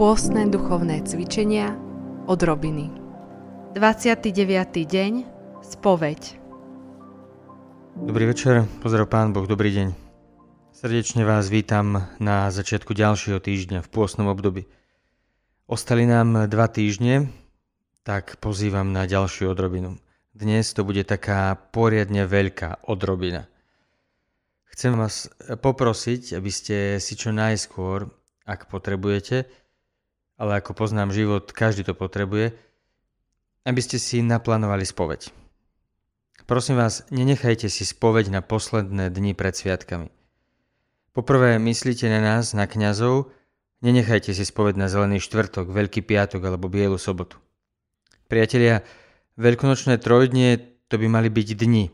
Pôstne duchovné cvičenia od Robiny 29. deň Spoveď Dobrý večer, pozdrav Pán Boh, dobrý deň. Srdečne vás vítam na začiatku ďalšieho týždňa v pôstnom období. Ostali nám dva týždne, tak pozývam na ďalšiu odrobinu. Dnes to bude taká poriadne veľká odrobina. Chcem vás poprosiť, aby ste si čo najskôr, ak potrebujete, ale ako poznám život, každý to potrebuje, aby ste si naplánovali spoveď. Prosím vás, nenechajte si spoveď na posledné dni pred sviatkami. Poprvé myslíte na nás, na kňazov, nenechajte si spoveď na zelený štvrtok, veľký piatok alebo bielu sobotu. Priatelia, veľkonočné trojdnie to by mali byť dni.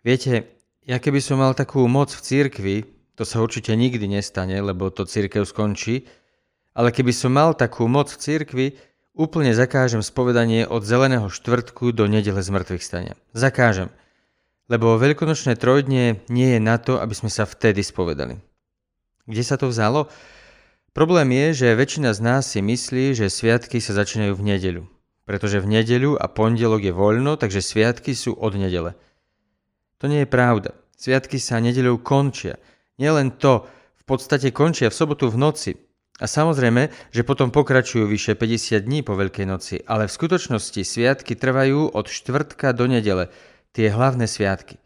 Viete, ja keby som mal takú moc v cirkvi, to sa určite nikdy nestane, lebo to církev skončí, ale keby som mal takú moc v cirkvi, úplne zakážem spovedanie od zeleného štvrtku do nedele zmrtvých stania. Zakážem. Lebo veľkonočné trojdnie nie je na to, aby sme sa vtedy spovedali. Kde sa to vzalo? Problém je, že väčšina z nás si myslí, že sviatky sa začínajú v nedeľu. Pretože v nedeľu a pondelok je voľno, takže sviatky sú od nedele. To nie je pravda. Sviatky sa nedeľou končia. Nielen to, v podstate končia v sobotu v noci, a samozrejme, že potom pokračujú vyše 50 dní po Veľkej noci, ale v skutočnosti sviatky trvajú od štvrtka do nedele, tie hlavné sviatky.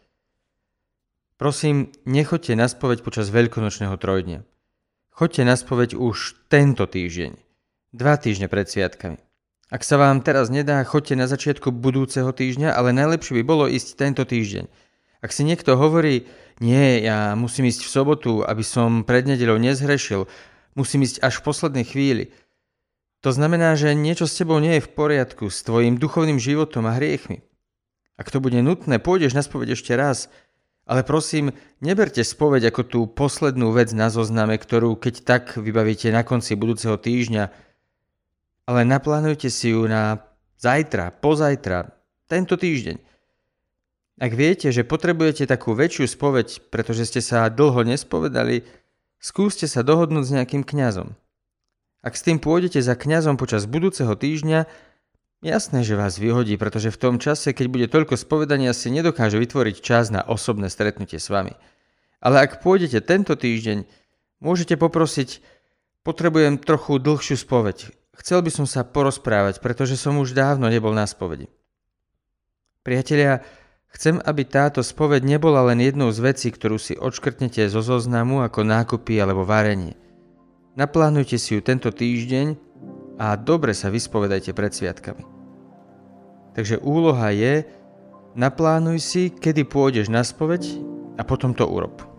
Prosím, nechoďte na spoveď počas veľkonočného trojdňa. Choďte na spoveď už tento týždeň, dva týždne pred sviatkami. Ak sa vám teraz nedá, choďte na začiatku budúceho týždňa, ale najlepšie by bolo ísť tento týždeň. Ak si niekto hovorí, nie, ja musím ísť v sobotu, aby som pred nedelou nezhrešil, Musím ísť až v poslednej chvíli. To znamená, že niečo s tebou nie je v poriadku, s tvojim duchovným životom a hriechmi. Ak to bude nutné, pôjdeš na spoveď ešte raz, ale prosím, neberte spoveď ako tú poslednú vec na zozname, ktorú keď tak vybavíte na konci budúceho týždňa, ale naplánujte si ju na zajtra, pozajtra, tento týždeň. Ak viete, že potrebujete takú väčšiu spoveď, pretože ste sa dlho nespovedali, Skúste sa dohodnúť s nejakým kňazom. Ak s tým pôjdete za kňazom počas budúceho týždňa, jasné, že vás vyhodí, pretože v tom čase, keď bude toľko spovedania, si nedokáže vytvoriť čas na osobné stretnutie s vami. Ale ak pôjdete tento týždeň, môžete poprosiť, potrebujem trochu dlhšiu spoveď. Chcel by som sa porozprávať, pretože som už dávno nebol na spovedi. Priatelia, Chcem, aby táto spoveď nebola len jednou z vecí, ktorú si odškrtnete zo zoznamu ako nákupy alebo varenie. Naplánujte si ju tento týždeň a dobre sa vyspovedajte pred sviatkami. Takže úloha je, naplánuj si, kedy pôjdeš na spoveď a potom to urob.